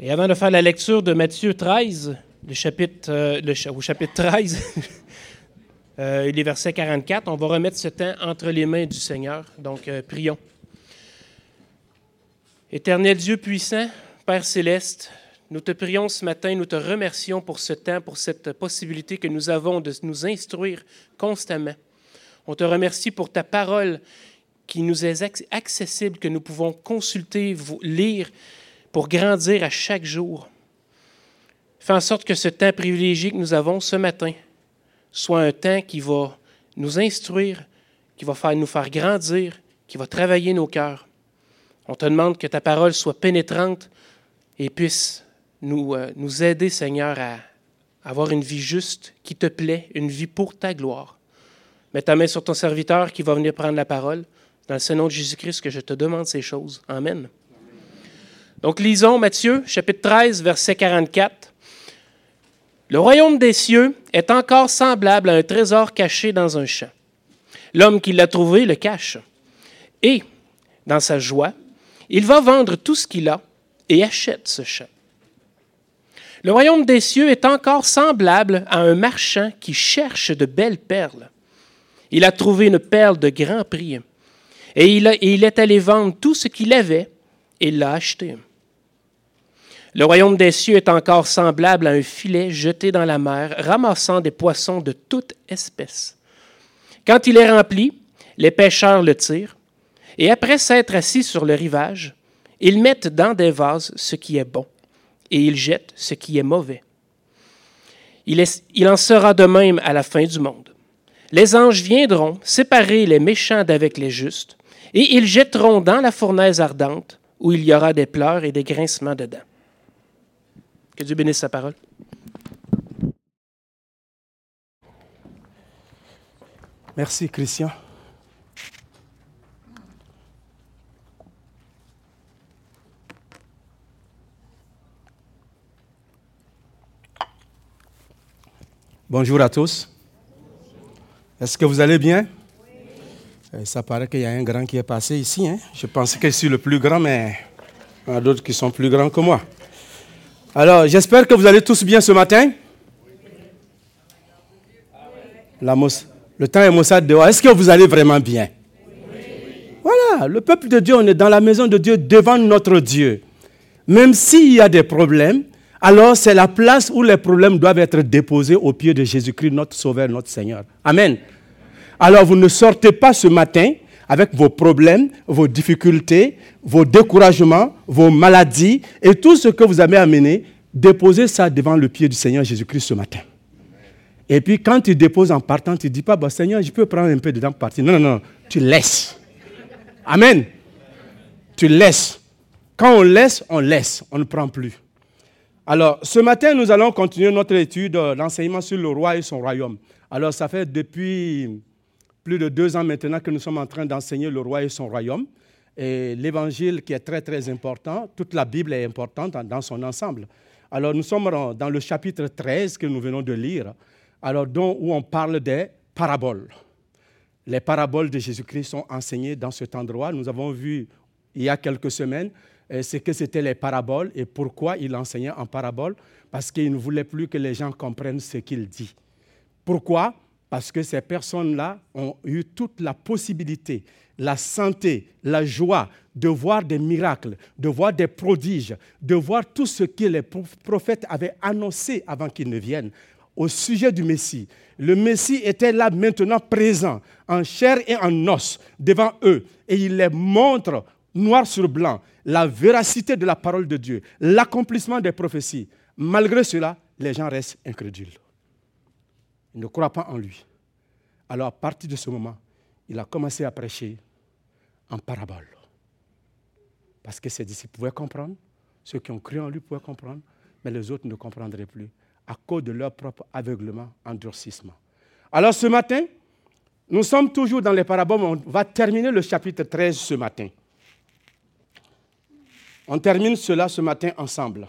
Et avant de faire la lecture de Matthieu 13, le chapitre, euh, au chapitre 13, euh, les versets 44, on va remettre ce temps entre les mains du Seigneur. Donc, euh, prions. Éternel Dieu puissant, Père céleste, nous te prions ce matin, nous te remercions pour ce temps, pour cette possibilité que nous avons de nous instruire constamment. On te remercie pour ta parole qui nous est accessible, que nous pouvons consulter, lire pour grandir à chaque jour. Fais en sorte que ce temps privilégié que nous avons ce matin soit un temps qui va nous instruire, qui va nous faire grandir, qui va travailler nos cœurs. On te demande que ta parole soit pénétrante et puisse nous, euh, nous aider, Seigneur, à avoir une vie juste qui te plaît, une vie pour ta gloire. Mets ta main sur ton serviteur qui va venir prendre la parole. Dans le nom de Jésus-Christ que je te demande ces choses. Amen. Donc lisons Matthieu chapitre 13, verset 44. Le royaume des cieux est encore semblable à un trésor caché dans un champ. L'homme qui l'a trouvé le cache. Et, dans sa joie, il va vendre tout ce qu'il a et achète ce champ. Le royaume des cieux est encore semblable à un marchand qui cherche de belles perles. Il a trouvé une perle de grand prix et il, est allé vendre tout ce qu'il avait et l'a acheté. Le royaume des cieux est encore semblable à un filet jeté dans la mer, ramassant des poissons de toute espèce. Quand il est rempli, les pêcheurs le tirent, et après s'être assis sur le rivage, ils mettent dans des vases ce qui est bon, et ils jettent ce qui est mauvais. Il, il en sera de même à la fin du monde. Les anges viendront séparer les méchants d'avec les justes, et ils jetteront dans la fournaise ardente, où il y aura des pleurs et des grincements dedans. Que Dieu bénisse sa parole. Merci, Christian. Bonjour à tous. Est-ce que vous allez bien? Euh, ça paraît qu'il y a un grand qui est passé ici. Hein. Je pensais que je suis le plus grand, mais il y en a d'autres qui sont plus grands que moi. Alors, j'espère que vous allez tous bien ce matin. Le temps est maussade dehors. Est-ce que vous allez vraiment bien? Voilà, le peuple de Dieu, on est dans la maison de Dieu devant notre Dieu. Même s'il y a des problèmes, alors c'est la place où les problèmes doivent être déposés au pied de Jésus-Christ, notre Sauveur, notre Seigneur. Amen. Alors vous ne sortez pas ce matin avec vos problèmes, vos difficultés, vos découragements, vos maladies et tout ce que vous avez amené, déposez ça devant le pied du Seigneur Jésus-Christ ce matin. Et puis quand tu déposes en partant, tu ne dis pas, bah, Seigneur, je peux prendre un peu de temps pour partir. Non, non, non, tu laisses. Amen. Tu laisses. Quand on laisse, on laisse, on ne prend plus. Alors, ce matin, nous allons continuer notre étude, l'enseignement sur le roi et son royaume. Alors, ça fait depuis plus de deux ans maintenant que nous sommes en train d'enseigner le roi et son royaume. Et l'évangile qui est très très important, toute la Bible est importante dans son ensemble. Alors nous sommes dans le chapitre 13 que nous venons de lire, alors dont, où on parle des paraboles. Les paraboles de Jésus-Christ sont enseignées dans cet endroit. Nous avons vu il y a quelques semaines euh, ce que c'était les paraboles et pourquoi il enseignait en paraboles, parce qu'il ne voulait plus que les gens comprennent ce qu'il dit. Pourquoi? Parce que ces personnes-là ont eu toute la possibilité, la santé, la joie de voir des miracles, de voir des prodiges, de voir tout ce que les prophètes avaient annoncé avant qu'ils ne viennent au sujet du Messie. Le Messie était là maintenant présent, en chair et en os, devant eux, et il les montre noir sur blanc la véracité de la parole de Dieu, l'accomplissement des prophéties. Malgré cela, les gens restent incrédules. Il ne croit pas en lui. Alors à partir de ce moment, il a commencé à prêcher en parabole. Parce que ses disciples pouvaient comprendre, ceux qui ont cru en lui pouvaient comprendre, mais les autres ne comprendraient plus à cause de leur propre aveuglement, endurcissement. Alors ce matin, nous sommes toujours dans les paraboles, on va terminer le chapitre 13 ce matin. On termine cela ce matin ensemble.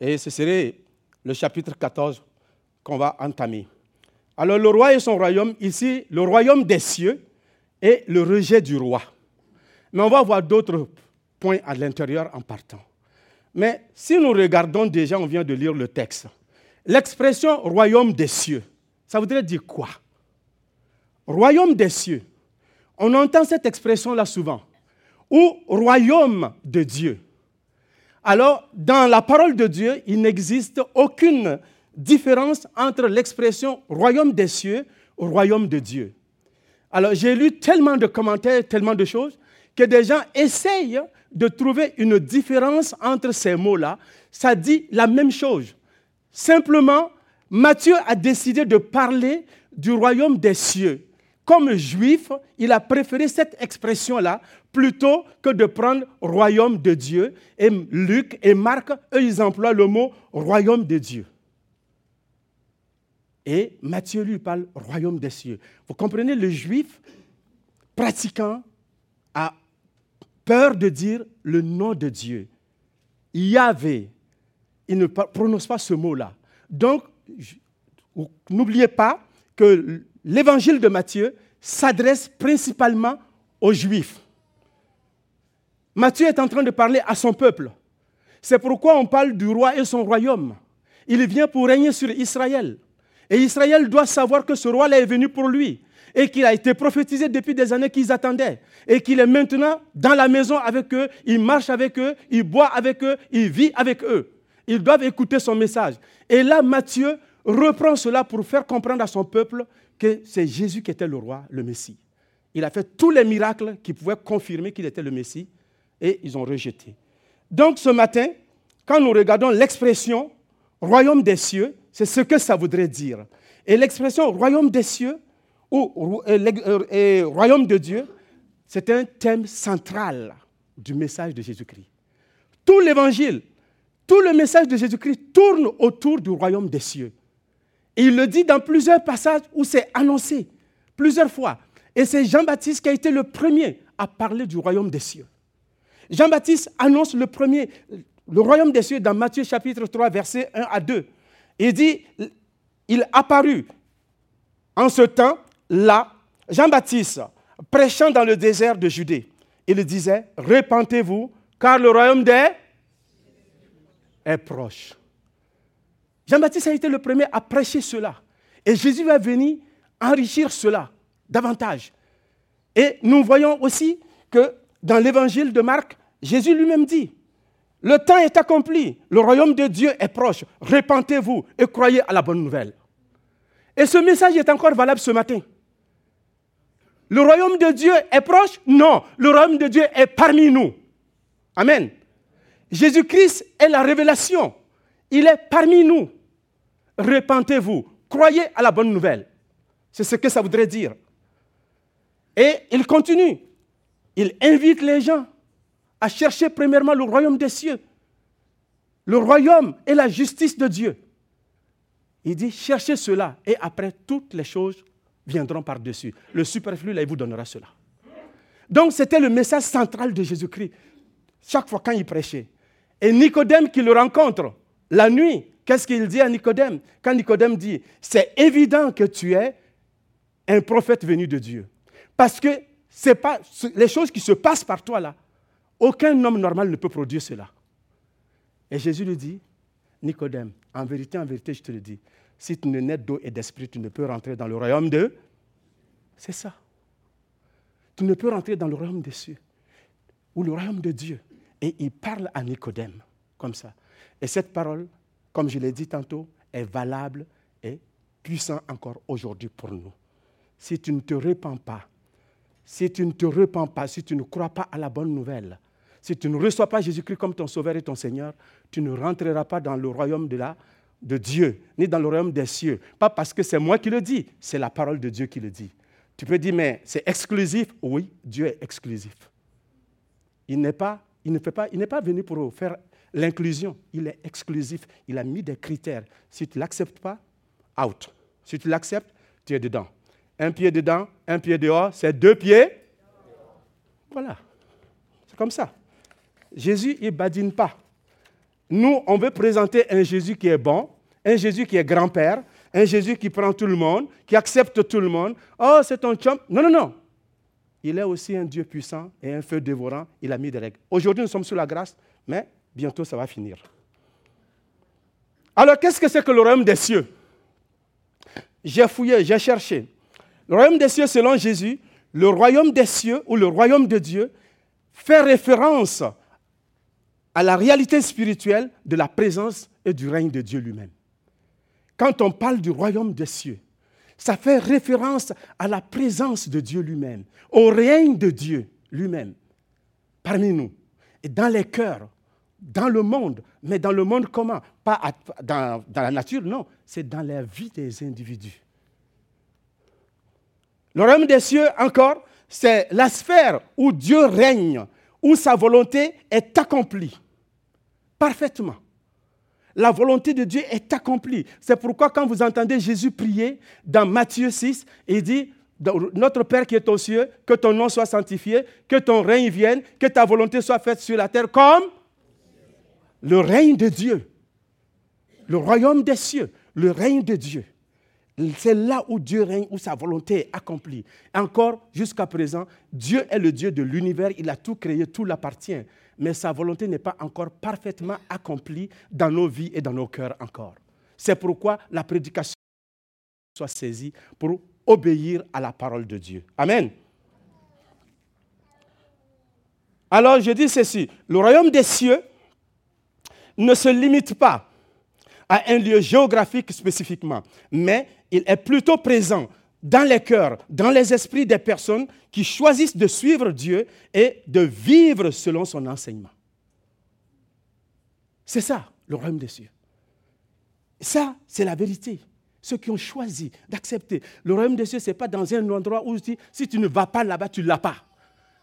Et ce serait le chapitre 14 qu'on va entamer. Alors le roi et son royaume, ici, le royaume des cieux et le rejet du roi. Mais on va voir d'autres points à l'intérieur en partant. Mais si nous regardons déjà, on vient de lire le texte, l'expression royaume des cieux, ça voudrait dire quoi? Royaume des cieux. On entend cette expression-là souvent. Ou royaume de Dieu. Alors, dans la parole de Dieu, il n'existe aucune différence entre l'expression royaume des cieux ou royaume de Dieu. Alors, j'ai lu tellement de commentaires, tellement de choses, que des gens essayent de trouver une différence entre ces mots-là. Ça dit la même chose. Simplement, Matthieu a décidé de parler du royaume des cieux. Comme juif, il a préféré cette expression-là plutôt que de prendre royaume de Dieu. Et Luc et Marc, eux, ils emploient le mot royaume de Dieu. Et Matthieu lui parle royaume des cieux. Vous comprenez, le juif pratiquant a peur de dire le nom de Dieu. Yahvé. Il ne prononce pas ce mot-là. Donc, n'oubliez pas que l'évangile de Matthieu s'adresse principalement aux Juifs. Matthieu est en train de parler à son peuple. C'est pourquoi on parle du roi et son royaume. Il vient pour régner sur Israël. Et Israël doit savoir que ce roi-là est venu pour lui et qu'il a été prophétisé depuis des années qu'ils attendaient et qu'il est maintenant dans la maison avec eux, il marche avec eux, il boit avec eux, il vit avec eux. Ils doivent écouter son message. Et là, Matthieu reprend cela pour faire comprendre à son peuple que c'est Jésus qui était le roi, le Messie. Il a fait tous les miracles qui pouvaient confirmer qu'il était le Messie et ils ont rejeté. Donc ce matin, quand nous regardons l'expression royaume des cieux, c'est ce que ça voudrait dire. Et l'expression royaume des cieux ou royaume de Dieu, c'est un thème central du message de Jésus-Christ. Tout l'évangile, tout le message de Jésus-Christ tourne autour du royaume des cieux. Et il le dit dans plusieurs passages où c'est annoncé, plusieurs fois. Et c'est Jean-Baptiste qui a été le premier à parler du royaume des cieux. Jean-Baptiste annonce le premier, le royaume des cieux dans Matthieu chapitre 3, versets 1 à 2. Il dit, il apparut en ce temps-là, Jean-Baptiste, prêchant dans le désert de Judée. Il disait, répentez-vous, car le royaume des est proche. Jean-Baptiste a été le premier à prêcher cela. Et Jésus va venir enrichir cela davantage. Et nous voyons aussi que dans l'évangile de Marc, Jésus lui-même dit, le temps est accompli, le royaume de Dieu est proche, répentez-vous et croyez à la bonne nouvelle. Et ce message est encore valable ce matin. Le royaume de Dieu est proche? Non, le royaume de Dieu est parmi nous. Amen. Jésus-Christ est la révélation. Il est parmi nous. Répentez-vous, croyez à la bonne nouvelle. C'est ce que ça voudrait dire. Et il continue. Il invite les gens à chercher premièrement le royaume des cieux. Le royaume et la justice de Dieu. Il dit, cherchez cela et après toutes les choses viendront par-dessus. Le superflu, là, il vous donnera cela. Donc c'était le message central de Jésus-Christ, chaque fois quand il prêchait. Et Nicodème qui le rencontre la nuit, qu'est-ce qu'il dit à Nicodème? Quand Nicodème dit, c'est évident que tu es un prophète venu de Dieu. Parce que pas les choses qui se passent par toi là. Aucun homme normal ne peut produire cela. Et Jésus lui dit, Nicodème, en vérité, en vérité, je te le dis, si tu ne nais d'eau et d'esprit, tu ne peux rentrer dans le royaume de... C'est ça. Tu ne peux rentrer dans le royaume des cieux ou le royaume de Dieu. Et il parle à Nicodème comme ça. Et cette parole, comme je l'ai dit tantôt, est valable et puissante encore aujourd'hui pour nous. Si tu ne te répands pas, si tu ne te repens pas, si tu ne crois pas à la bonne nouvelle, si tu ne reçois pas Jésus-Christ comme ton Sauveur et ton Seigneur, tu ne rentreras pas dans le royaume de, la, de Dieu, ni dans le royaume des cieux. Pas parce que c'est moi qui le dis, c'est la parole de Dieu qui le dit. Tu peux dire, mais c'est exclusif? Oui, Dieu est exclusif. Il n'est pas, il ne fait pas, il n'est pas venu pour faire l'inclusion. Il est exclusif. Il a mis des critères. Si tu ne l'acceptes pas, out. Si tu l'acceptes, tu es dedans un pied dedans, un pied dehors, c'est deux pieds. Voilà. C'est comme ça. Jésus, il ne badine pas. Nous, on veut présenter un Jésus qui est bon, un Jésus qui est grand-père, un Jésus qui prend tout le monde, qui accepte tout le monde. Oh, c'est ton chum. Non, non, non. Il est aussi un Dieu puissant et un feu dévorant. Il a mis des règles. Aujourd'hui, nous sommes sous la grâce, mais bientôt ça va finir. Alors, qu'est-ce que c'est que le royaume des cieux? J'ai fouillé, j'ai cherché. Le royaume des cieux, selon Jésus, le royaume des cieux ou le royaume de Dieu fait référence à la réalité spirituelle de la présence et du règne de Dieu lui-même. Quand on parle du royaume des cieux, ça fait référence à la présence de Dieu lui-même, au règne de Dieu lui-même parmi nous et dans les cœurs, dans le monde. Mais dans le monde comment Pas dans, dans la nature, non. C'est dans la vie des individus. Le royaume des cieux, encore, c'est la sphère où Dieu règne, où sa volonté est accomplie parfaitement. La volonté de Dieu est accomplie. C'est pourquoi quand vous entendez Jésus prier dans Matthieu 6, il dit, notre Père qui est aux cieux, que ton nom soit sanctifié, que ton règne vienne, que ta volonté soit faite sur la terre comme le règne de Dieu, le royaume des cieux, le règne de Dieu. C'est là où Dieu règne, où sa volonté est accomplie. Encore, jusqu'à présent, Dieu est le Dieu de l'univers, il a tout créé, tout l'appartient. Mais sa volonté n'est pas encore parfaitement accomplie dans nos vies et dans nos cœurs encore. C'est pourquoi la prédication soit saisie pour obéir à la parole de Dieu. Amen. Alors je dis ceci, le royaume des cieux ne se limite pas à un lieu géographique spécifiquement, mais il est plutôt présent dans les cœurs, dans les esprits des personnes qui choisissent de suivre Dieu et de vivre selon son enseignement. C'est ça, le royaume des cieux. Ça, c'est la vérité. Ceux qui ont choisi d'accepter. Le royaume des cieux, ce n'est pas dans un endroit où si tu ne vas pas là-bas, tu ne l'as pas.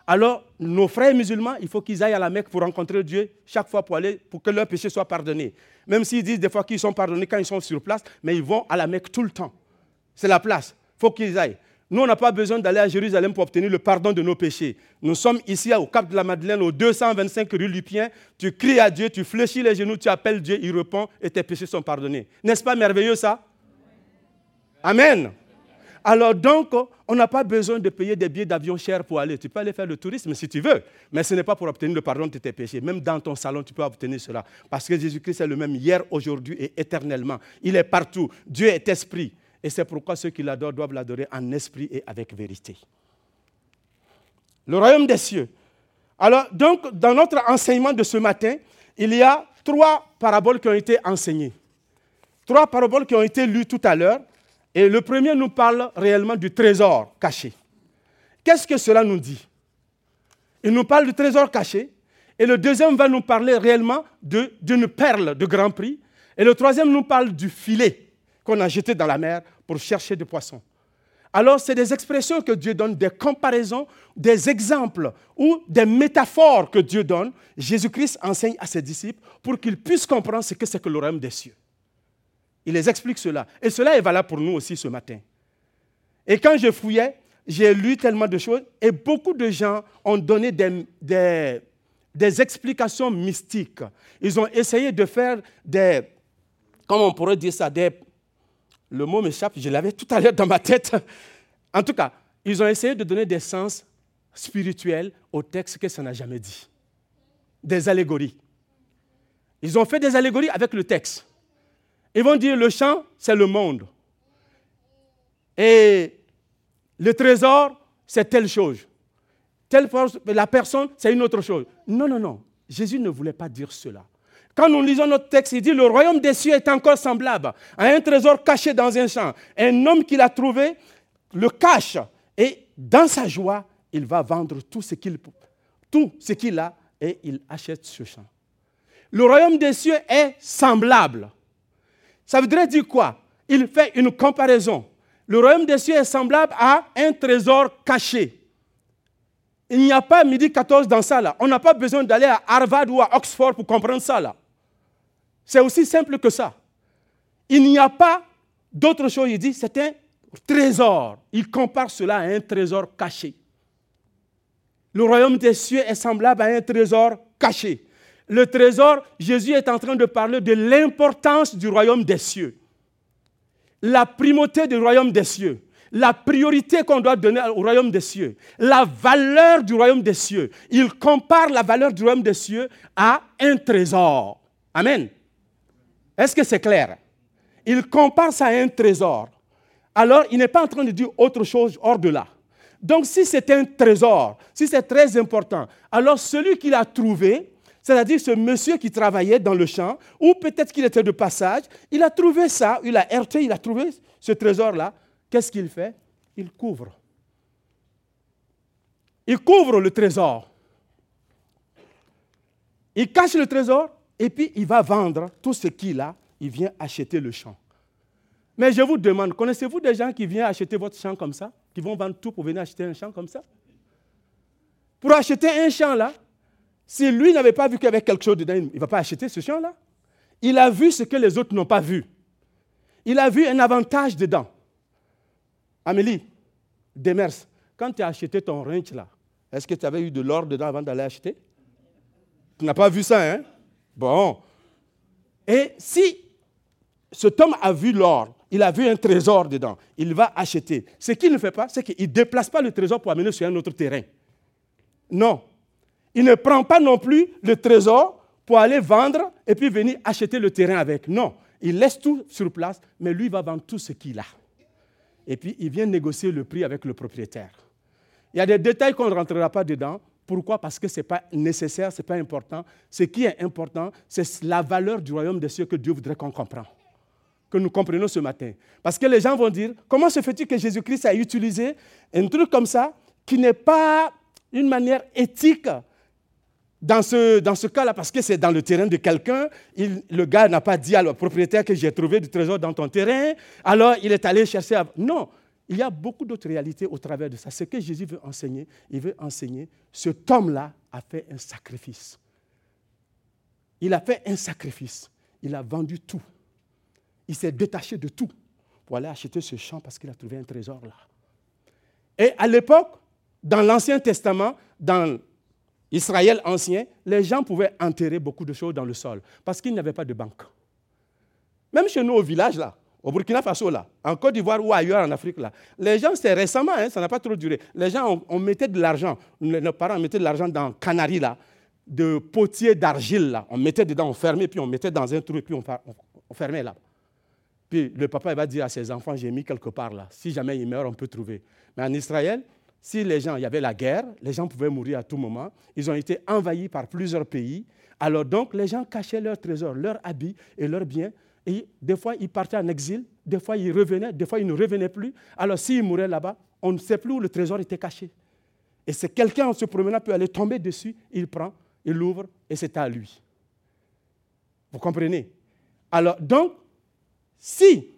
Alors, nos frères musulmans, il faut qu'ils aillent à la Mecque pour rencontrer Dieu chaque fois pour aller, pour que leurs péchés soient pardonnés. Même s'ils disent des fois qu'ils sont pardonnés quand ils sont sur place, mais ils vont à la Mecque tout le temps. C'est la place. Faut qu'ils aillent. Nous, on n'a pas besoin d'aller à Jérusalem pour obtenir le pardon de nos péchés. Nous sommes ici au Cap de la Madeleine, au 225 rue Lupien. Tu cries à Dieu, tu fléchis les genoux, tu appelles Dieu, il répond et tes péchés sont pardonnés. N'est-ce pas merveilleux ça? Amen. Alors donc, on n'a pas besoin de payer des billets d'avion chers pour aller. Tu peux aller faire le tourisme si tu veux, mais ce n'est pas pour obtenir le pardon de tes péchés. Même dans ton salon, tu peux obtenir cela. Parce que Jésus-Christ est le même hier, aujourd'hui et éternellement. Il est partout. Dieu est esprit. Et c'est pourquoi ceux qui l'adorent doivent l'adorer en esprit et avec vérité. Le royaume des cieux. Alors, donc, dans notre enseignement de ce matin, il y a trois paraboles qui ont été enseignées. Trois paraboles qui ont été lues tout à l'heure. Et le premier nous parle réellement du trésor caché. Qu'est-ce que cela nous dit? Il nous parle du trésor caché. Et le deuxième va nous parler réellement d'une perle de grand prix. Et le troisième nous parle du filet qu'on a jeté dans la mer pour chercher des poissons. Alors, c'est des expressions que Dieu donne, des comparaisons, des exemples ou des métaphores que Dieu donne. Jésus-Christ enseigne à ses disciples pour qu'ils puissent comprendre ce que c'est que le royaume des cieux. Il les explique cela. Et cela est valable pour nous aussi ce matin. Et quand je fouillais, j'ai lu tellement de choses et beaucoup de gens ont donné des, des, explications mystiques. Ils ont essayé de faire des, comment on pourrait dire ça, des, le mot m'échappe, je l'avais tout à l'heure dans ma tête. En tout cas, ils ont essayé de donner des sens spirituels au texte que ça n'a jamais dit. Des allégories. Ils ont fait des allégories avec le texte. Ils vont dire le champ, c'est le monde. Et le trésor, c'est telle chose. Telle la personne, c'est une autre chose. Non, non, non. Jésus ne voulait pas dire cela. Quand nous lisons notre texte, il dit, le royaume des cieux est encore semblable à un trésor caché dans un champ. Un homme qui l'a trouvé le cache et dans sa joie, il va vendre tout ce qu'il a et il achète ce champ. Le royaume des cieux est semblable. Ça voudrait dire quoi? Il fait une comparaison. Le royaume des cieux est semblable à un trésor caché. Il n'y a pas midi 14 dans ça là. On n'a pas besoin d'aller à Harvard ou à Oxford pour comprendre ça là. C'est aussi simple que ça. Il n'y a pas d'autre chose. Il dit c'est un trésor. Il compare cela à un trésor caché. Le royaume des cieux est semblable à un trésor caché le trésor, Jésus est en train de parler de l'importance du royaume des cieux. La primauté du royaume des cieux. la priorité qu'on doit donner au royaume des cieux, la valeur du royaume des cieux. Il compare la valeur du royaume des cieux à un trésor. Amen. Est-ce que c'est clair? Il compare ça à un trésor. Alors, il n'est pas en train de dire autre chose hors de là. Donc, si c'est un trésor, si c'est très important, alors celui qui l'a trouvé, c'est-à-dire ce monsieur qui travaillait dans le champ, ou peut-être qu'il était de passage, il a trouvé ça, il a heurté, il a trouvé ce trésor-là. Qu'est-ce qu'il fait? Il couvre. Il couvre le trésor. Il cache le trésor et puis il va vendre tout ce qu'il a. Il vient acheter le champ. Mais je vous demande, connaissez-vous des gens qui viennent acheter votre champ comme ça? Qui vont vendre tout pour venir acheter un champ comme ça? Pour acheter un champ là, si lui n'avait pas vu qu'il y avait quelque chose dedans, il ne va pas acheter ce champ-là. Il a vu ce que les autres n'ont pas vu. Il a vu un avantage dedans. Amélie, Demers, quand tu as acheté ton ranch là, est-ce que tu avais eu de l'or dedans avant d'aller acheter? Tu n'as pas vu ça, hein? Bon. Et si cet homme a vu l'or, il a vu un trésor dedans, il va acheter. Ce qu'il ne fait pas, c'est qu'il ne déplace pas le trésor pour amener sur un autre terrain. Non, il ne prend pas non plus le trésor pour aller vendre et puis venir acheter le terrain avec. Non, il laisse tout sur place, mais lui va vendre tout ce qu'il a. Et puis il vient négocier le prix avec le propriétaire. Il y a des détails qu'on ne rentrera pas dedans. Pourquoi? Parce que ce n'est pas nécessaire, ce n'est pas important. Ce qui est important, c'est la valeur du royaume des cieux que Dieu voudrait qu'on comprenne, que nous comprenions ce matin. Parce que les gens vont dire, comment se fait-il que Jésus-Christ a utilisé un truc comme ça qui n'est pas une manière éthique dans ce, dans ce cas-là, parce que c'est dans le terrain de quelqu'un, le gars n'a pas dit à le propriétaire que j'ai trouvé du trésor dans ton terrain, alors il est allé chercher. À... Non, il y a beaucoup d'autres réalités au travers de ça. Ce que Jésus veut enseigner, il veut enseigner, cet homme-là a fait un sacrifice. Il a fait un sacrifice. Il a vendu tout. Il s'est détaché de tout pour aller acheter ce champ parce qu'il a trouvé un trésor là. Et à l'époque, dans l'Ancien Testament, dans Israël ancien, les gens pouvaient enterrer beaucoup de choses dans le sol parce qu'il n'y avait pas de banque. Même chez nous au village, là, au Burkina Faso, là, en Côte d'Ivoire ou ailleurs en Afrique, là, les gens, c'est récemment, hein, ça n'a pas trop duré. Les gens, on, mettait de l'argent, nos parents mettaient de l'argent dans Canaries, là, de potiers d'argile, là. On mettait dedans, on fermait, puis on mettait dans un trou, puis on, on fermait là. Puis le papa il va dire à ses enfants, j'ai mis quelque part là. Si jamais il meurt, on peut trouver. Mais en Israël, si les gens, il y avait la guerre, les gens pouvaient mourir à tout moment. Ils ont été envahis par plusieurs pays. Alors donc, les gens cachaient leurs trésors, leurs habits et leurs biens. Et des fois, ils partaient en exil, des fois, ils revenaient, des fois, ils ne revenaient plus. Alors, s'ils mouraient là-bas, on ne sait plus où le trésor était caché. Et c'est quelqu'un en se promenant peut aller tomber dessus, il prend, il l'ouvre et c'est à lui. Vous comprenez? Alors, donc, si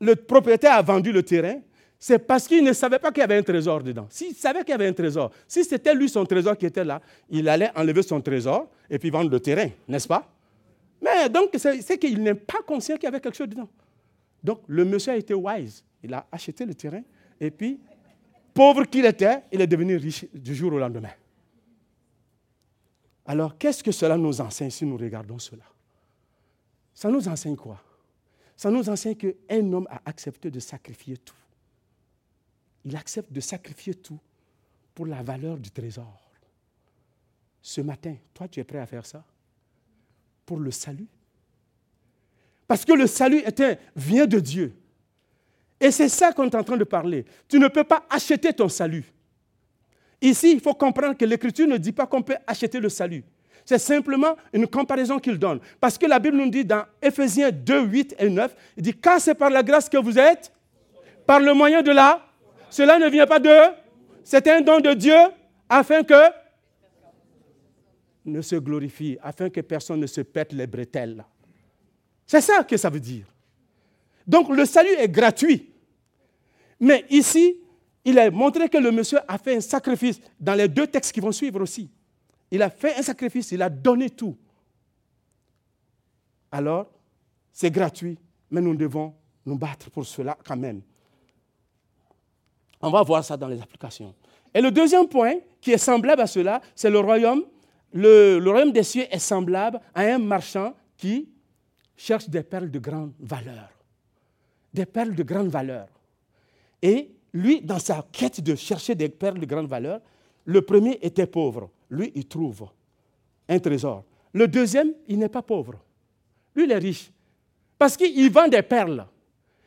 le propriétaire a vendu le terrain, c'est parce qu'il ne savait pas qu'il y avait un trésor dedans. S'il savait qu'il y avait un trésor, si c'était lui son trésor qui était là, il allait enlever son trésor et puis vendre le terrain, n'est-ce pas? Mais donc, c'est qu'il n'est pas conscient qu'il y avait quelque chose dedans. Donc, le monsieur a été wise. Il a acheté le terrain et puis, pauvre qu'il était, il est devenu riche du jour au lendemain. Alors, qu'est-ce que cela nous enseigne si nous regardons cela? Ça nous enseigne quoi? Ça nous enseigne qu'un homme a accepté de sacrifier tout il accepte de sacrifier tout pour la valeur du trésor. Ce matin, toi, tu es prêt à faire ça? Pour le salut Parce que le salut vient de Dieu. Et c'est ça qu'on est en train de parler. Tu ne peux pas acheter ton salut. Ici, il faut comprendre que l'Écriture ne dit pas qu'on peut acheter le salut. C'est simplement une comparaison qu'il donne. Parce que la Bible nous dit dans Ephésiens 2, 8 et 9, il dit, car c'est par la grâce que vous êtes, par le moyen de la cela ne vient pas d'eux. C'est un don de Dieu afin que ne se glorifie, afin que personne ne se pète les bretelles. C'est ça que ça veut dire. Donc le salut est gratuit. Mais ici, il a montré que le monsieur a fait un sacrifice dans les deux textes qui vont suivre aussi. Il a fait un sacrifice, il a donné tout. Alors, c'est gratuit, mais nous devons nous battre pour cela quand même. On va voir ça dans les applications. Et le deuxième point qui est semblable à cela, c'est le royaume. Le, royaume des cieux est semblable à un marchand qui cherche des perles de grande valeur. Des perles de grande valeur. Et lui, dans sa quête de chercher des perles de grande valeur, le premier était pauvre. Lui, il trouve un trésor. Le deuxième, il n'est pas pauvre. Lui, il est riche. Parce qu'il vend des perles.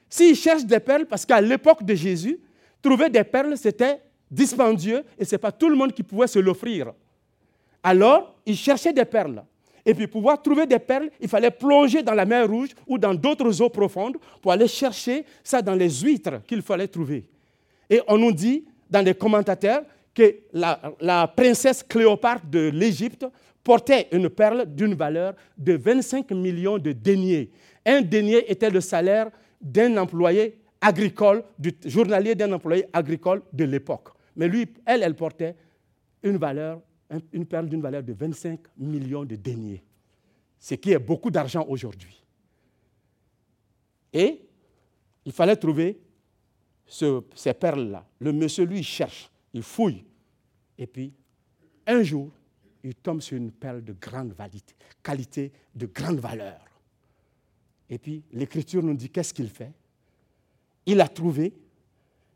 S'il cherche des perles, parce qu'à l'époque de Jésus, trouver des perles, c'était dispendieux et ce n'est pas tout le monde qui pouvait se l'offrir. Alors, il cherchait des perles. Et puis, pour pouvoir trouver des perles, il fallait plonger dans la mer Rouge ou dans d'autres eaux profondes pour aller chercher ça dans les huîtres qu'il fallait trouver. Et on nous dit, dans les commentateurs, que la, princesse Cléopâtre de l'Égypte portait une perle d'une valeur de 25 millions de deniers. Un denier était le salaire d'un employé agricole, du journalier d'un employé agricole de l'époque. Mais lui, elle, elle portait une valeur, une perle d'une valeur de 25 millions de deniers, ce qui est beaucoup d'argent aujourd'hui. Et il fallait trouver ces perles-là. Le monsieur, lui, cherche, il fouille. Et puis, un jour, il tombe sur une perle de grande qualité, qualité de grande valeur. Et puis, l'Écriture nous dit qu'est-ce qu'il fait Il a trouvé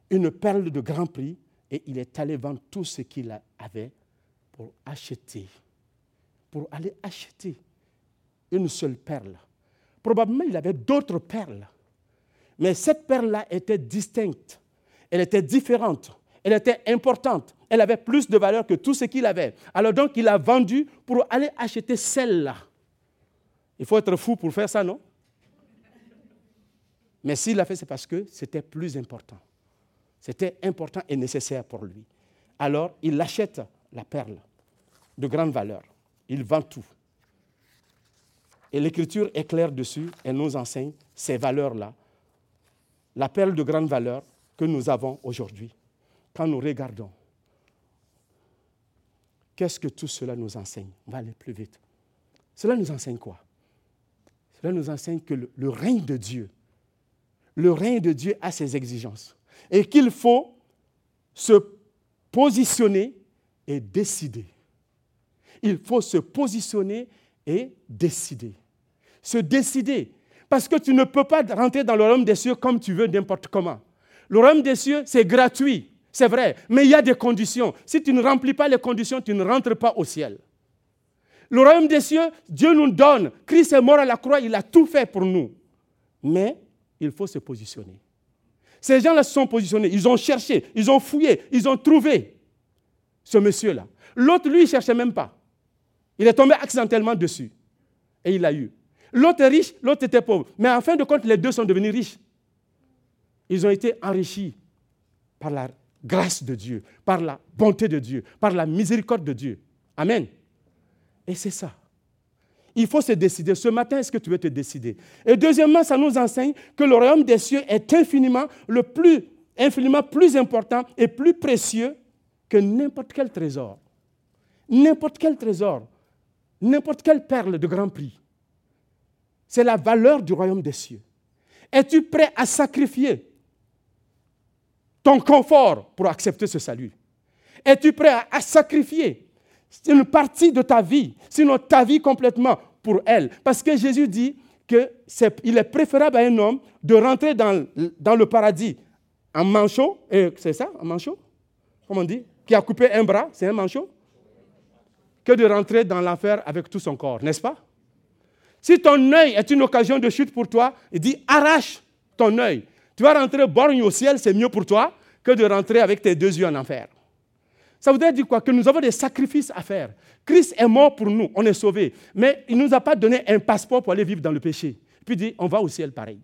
une perle de grand prix et il est allé vendre tout ce qu'il avait pour acheter, pour aller acheter une seule perle. Probablement, il avait d'autres perles. Mais cette perle-là était distincte, elle était différente, elle était importante, elle avait plus de valeur que tout ce qu'il avait. Alors donc, il a vendu pour aller acheter celle-là. Il faut être fou pour faire ça, non? Mais s'il l'a fait, c'est parce que c'était plus important. C'était important et nécessaire pour lui. Alors, il achète la perle de grande valeur. Il vend tout. Et l'écriture est claire dessus et nous enseigne ces valeurs-là. La perle de grande valeur que nous avons aujourd'hui. Quand nous regardons, qu'est-ce que tout cela nous enseigne? On va aller plus vite. Cela nous enseigne quoi? Cela nous enseigne que le règne de Dieu, le règne de Dieu a ses exigences et qu'il faut se positionner et décider. Il faut se positionner et décider. Se décider. Parce que tu ne peux pas rentrer dans le royaume des cieux comme tu veux, n'importe comment. Le royaume des cieux, c'est gratuit, c'est vrai, mais il y a des conditions. Si tu ne remplis pas les conditions, tu ne rentres pas au ciel. Le royaume des cieux, Dieu nous donne. Christ est mort à la croix, il a tout fait pour nous. Mais il faut se positionner. Ces gens-là se sont positionnés, ils ont cherché, ils ont fouillé, ils ont trouvé ce monsieur-là. L'autre, lui, il ne cherchait même pas. Il est tombé accidentellement dessus. Et il l'a eu. L'autre est riche, l'autre était pauvre. Mais en fin de compte, les deux sont devenus riches. Ils ont été enrichis par la grâce de Dieu, par la bonté de Dieu, par la miséricorde de Dieu. Amen. Et c'est ça. Il faut se décider. Ce matin, est-ce que tu veux te décider? Et deuxièmement, ça nous enseigne que le royaume des cieux est infiniment, le plus, infiniment plus important et plus précieux que n'importe quel trésor. N'importe quel trésor, n'importe quelle perle de grand prix. C'est la valeur du royaume des cieux. Es-tu prêt à sacrifier ton confort pour accepter ce salut? Es-tu prêt à sacrifier une partie de ta vie, sinon ta vie complètement pour elle? Parce que Jésus dit qu'il est, préférable à un homme de rentrer dans, dans le paradis en manchot, c'est ça, en manchot? Comment on dit? Qui a coupé un bras, c'est un manchot Que de rentrer dans l'enfer avec tout son corps, n'est-ce pas? Si ton œil est une occasion de chute pour toi, il dit arrache ton œil. Tu vas rentrer borgne au ciel, c'est mieux pour toi que de rentrer avec tes deux yeux en enfer. Ça voudrait dire quoi? Que nous avons des sacrifices à faire. Christ est mort pour nous, on est sauvés. Mais il ne nous a pas donné un passeport pour aller vivre dans le péché. Puis dit, on va au ciel pareil.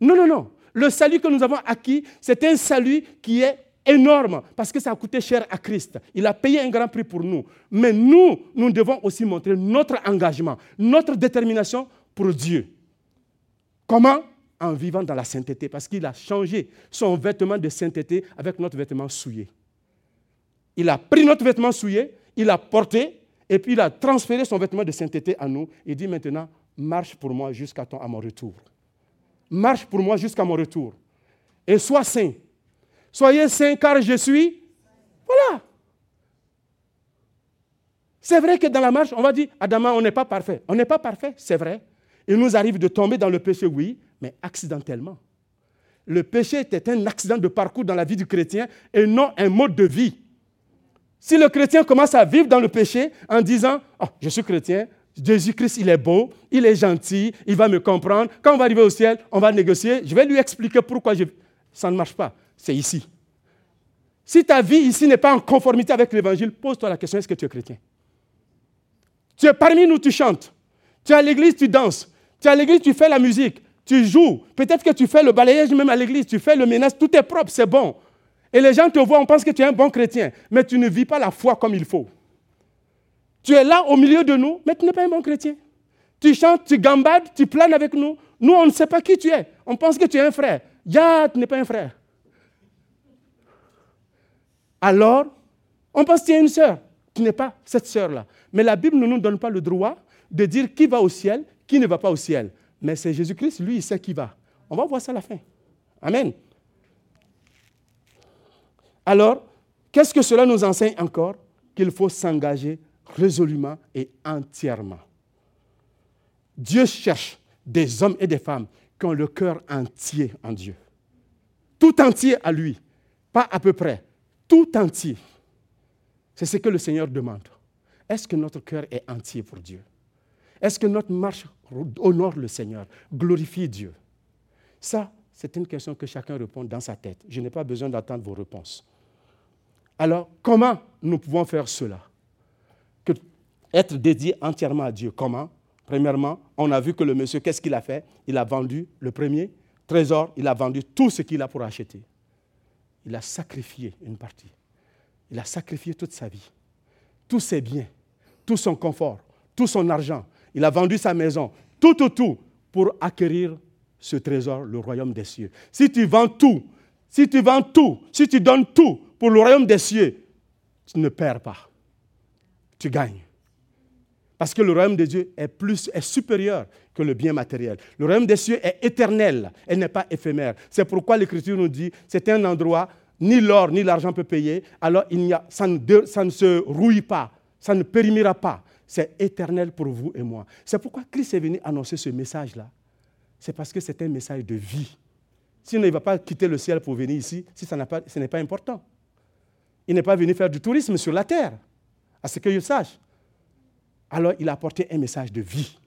Non, non, non. Le salut que nous avons acquis, c'est un salut qui est énorme parce que ça a coûté cher à Christ. Il a payé un grand prix pour nous. Mais nous, nous devons aussi montrer notre engagement, notre détermination pour Dieu. Comment? En vivant dans la sainteté, parce qu'il a changé son vêtement de sainteté avec notre vêtement souillé. Il a pris notre vêtement souillé, il l'a porté, et puis il a transféré son vêtement de sainteté à nous. Il dit maintenant, marche pour moi jusqu'à mon retour. Marche pour moi jusqu'à mon retour. Et sois saint. Soyez saint car je suis. Voilà. C'est vrai que dans la marche, on va dire, Adama, on n'est pas parfait. On n'est pas parfait, c'est vrai. Il nous arrive de tomber dans le péché, oui, mais accidentellement. Le péché était un accident de parcours dans la vie du chrétien et non un mode de vie. Si le chrétien commence à vivre dans le péché en disant oh, Je suis chrétien, Jésus-Christ, il est beau, il est gentil, il va me comprendre. Quand on va arriver au ciel, on va négocier. Je vais lui expliquer pourquoi ça ne marche pas. C'est ici. Si ta vie ici n'est pas en conformité avec l'évangile, pose-toi la question est-ce que tu es chrétien? Tu es parmi nous, tu chantes. Tu es à l'église, tu danses. Tu es à l'église, tu fais la musique. Tu joues. Peut-être que tu fais le balayage même à l'église. Tu fais le ménage. Tout est propre, c'est bon. Et les gens te voient, on pense que tu es un bon chrétien. Mais tu ne vis pas la foi comme il faut. Tu es là au milieu de nous, mais tu n'es pas un bon chrétien. Tu chantes, tu gambades, tu planes avec nous. Nous, on ne sait pas qui tu es. On pense que tu es un frère. Ya, tu n'es pas un frère. Alors, on pense que tu es une sœur. Tu n'es pas cette sœur-là. Mais la Bible ne nous donne pas le droit de dire qui va au ciel, qui ne va pas au ciel. Mais c'est Jésus-Christ, lui, il sait qui va. On va voir ça à la fin. Amen. Alors, qu'est-ce que cela nous enseigne encore? Qu'il faut s'engager résolument et entièrement. Dieu cherche des hommes et des femmes qui ont le cœur entier en Dieu. Tout entier à lui, pas à peu près, tout entier. C'est ce que le Seigneur demande. Est-ce que notre cœur est entier pour Dieu? Est-ce que notre marche honore le Seigneur, glorifie Dieu? Ça, c'est une question que chacun répond dans sa tête. Je n'ai pas besoin d'attendre vos réponses. Alors, comment nous pouvons faire cela? Que Être dédié entièrement à Dieu. Comment? Premièrement, on a vu que le monsieur, qu'est-ce qu'il a fait? Il a vendu le premier trésor, il a vendu tout ce qu'il a pour acheter. Il a sacrifié une partie. Il a sacrifié toute sa vie, tous ses biens, tout son confort, tout son argent. Il a vendu sa maison, tout, tout, tout, pour acquérir ce trésor, le royaume des cieux. Si tu vends tout, si tu vends tout, si tu donnes tout pour le royaume des cieux, tu ne perds pas. Tu gagnes. Parce que le royaume de Dieu est, plus, est supérieur que le bien matériel. Le royaume des cieux est éternel, elle n'est pas éphémère. C'est pourquoi l'Écriture nous dit, c'est un endroit, ni l'or ni l'argent peut payer, alors il a, ça, ne, ne se rouille pas, ça ne périmera pas. C'est éternel pour vous et moi. C'est pourquoi Christ est venu annoncer ce message-là. C'est parce que c'est un message de vie. Sinon, il ne va pas quitter le ciel pour venir ici si ça pas, ce n'est pas important. Il n'est pas venu faire du tourisme sur la terre, à ce qu'il sache. Alors, il a apporté un message de vie.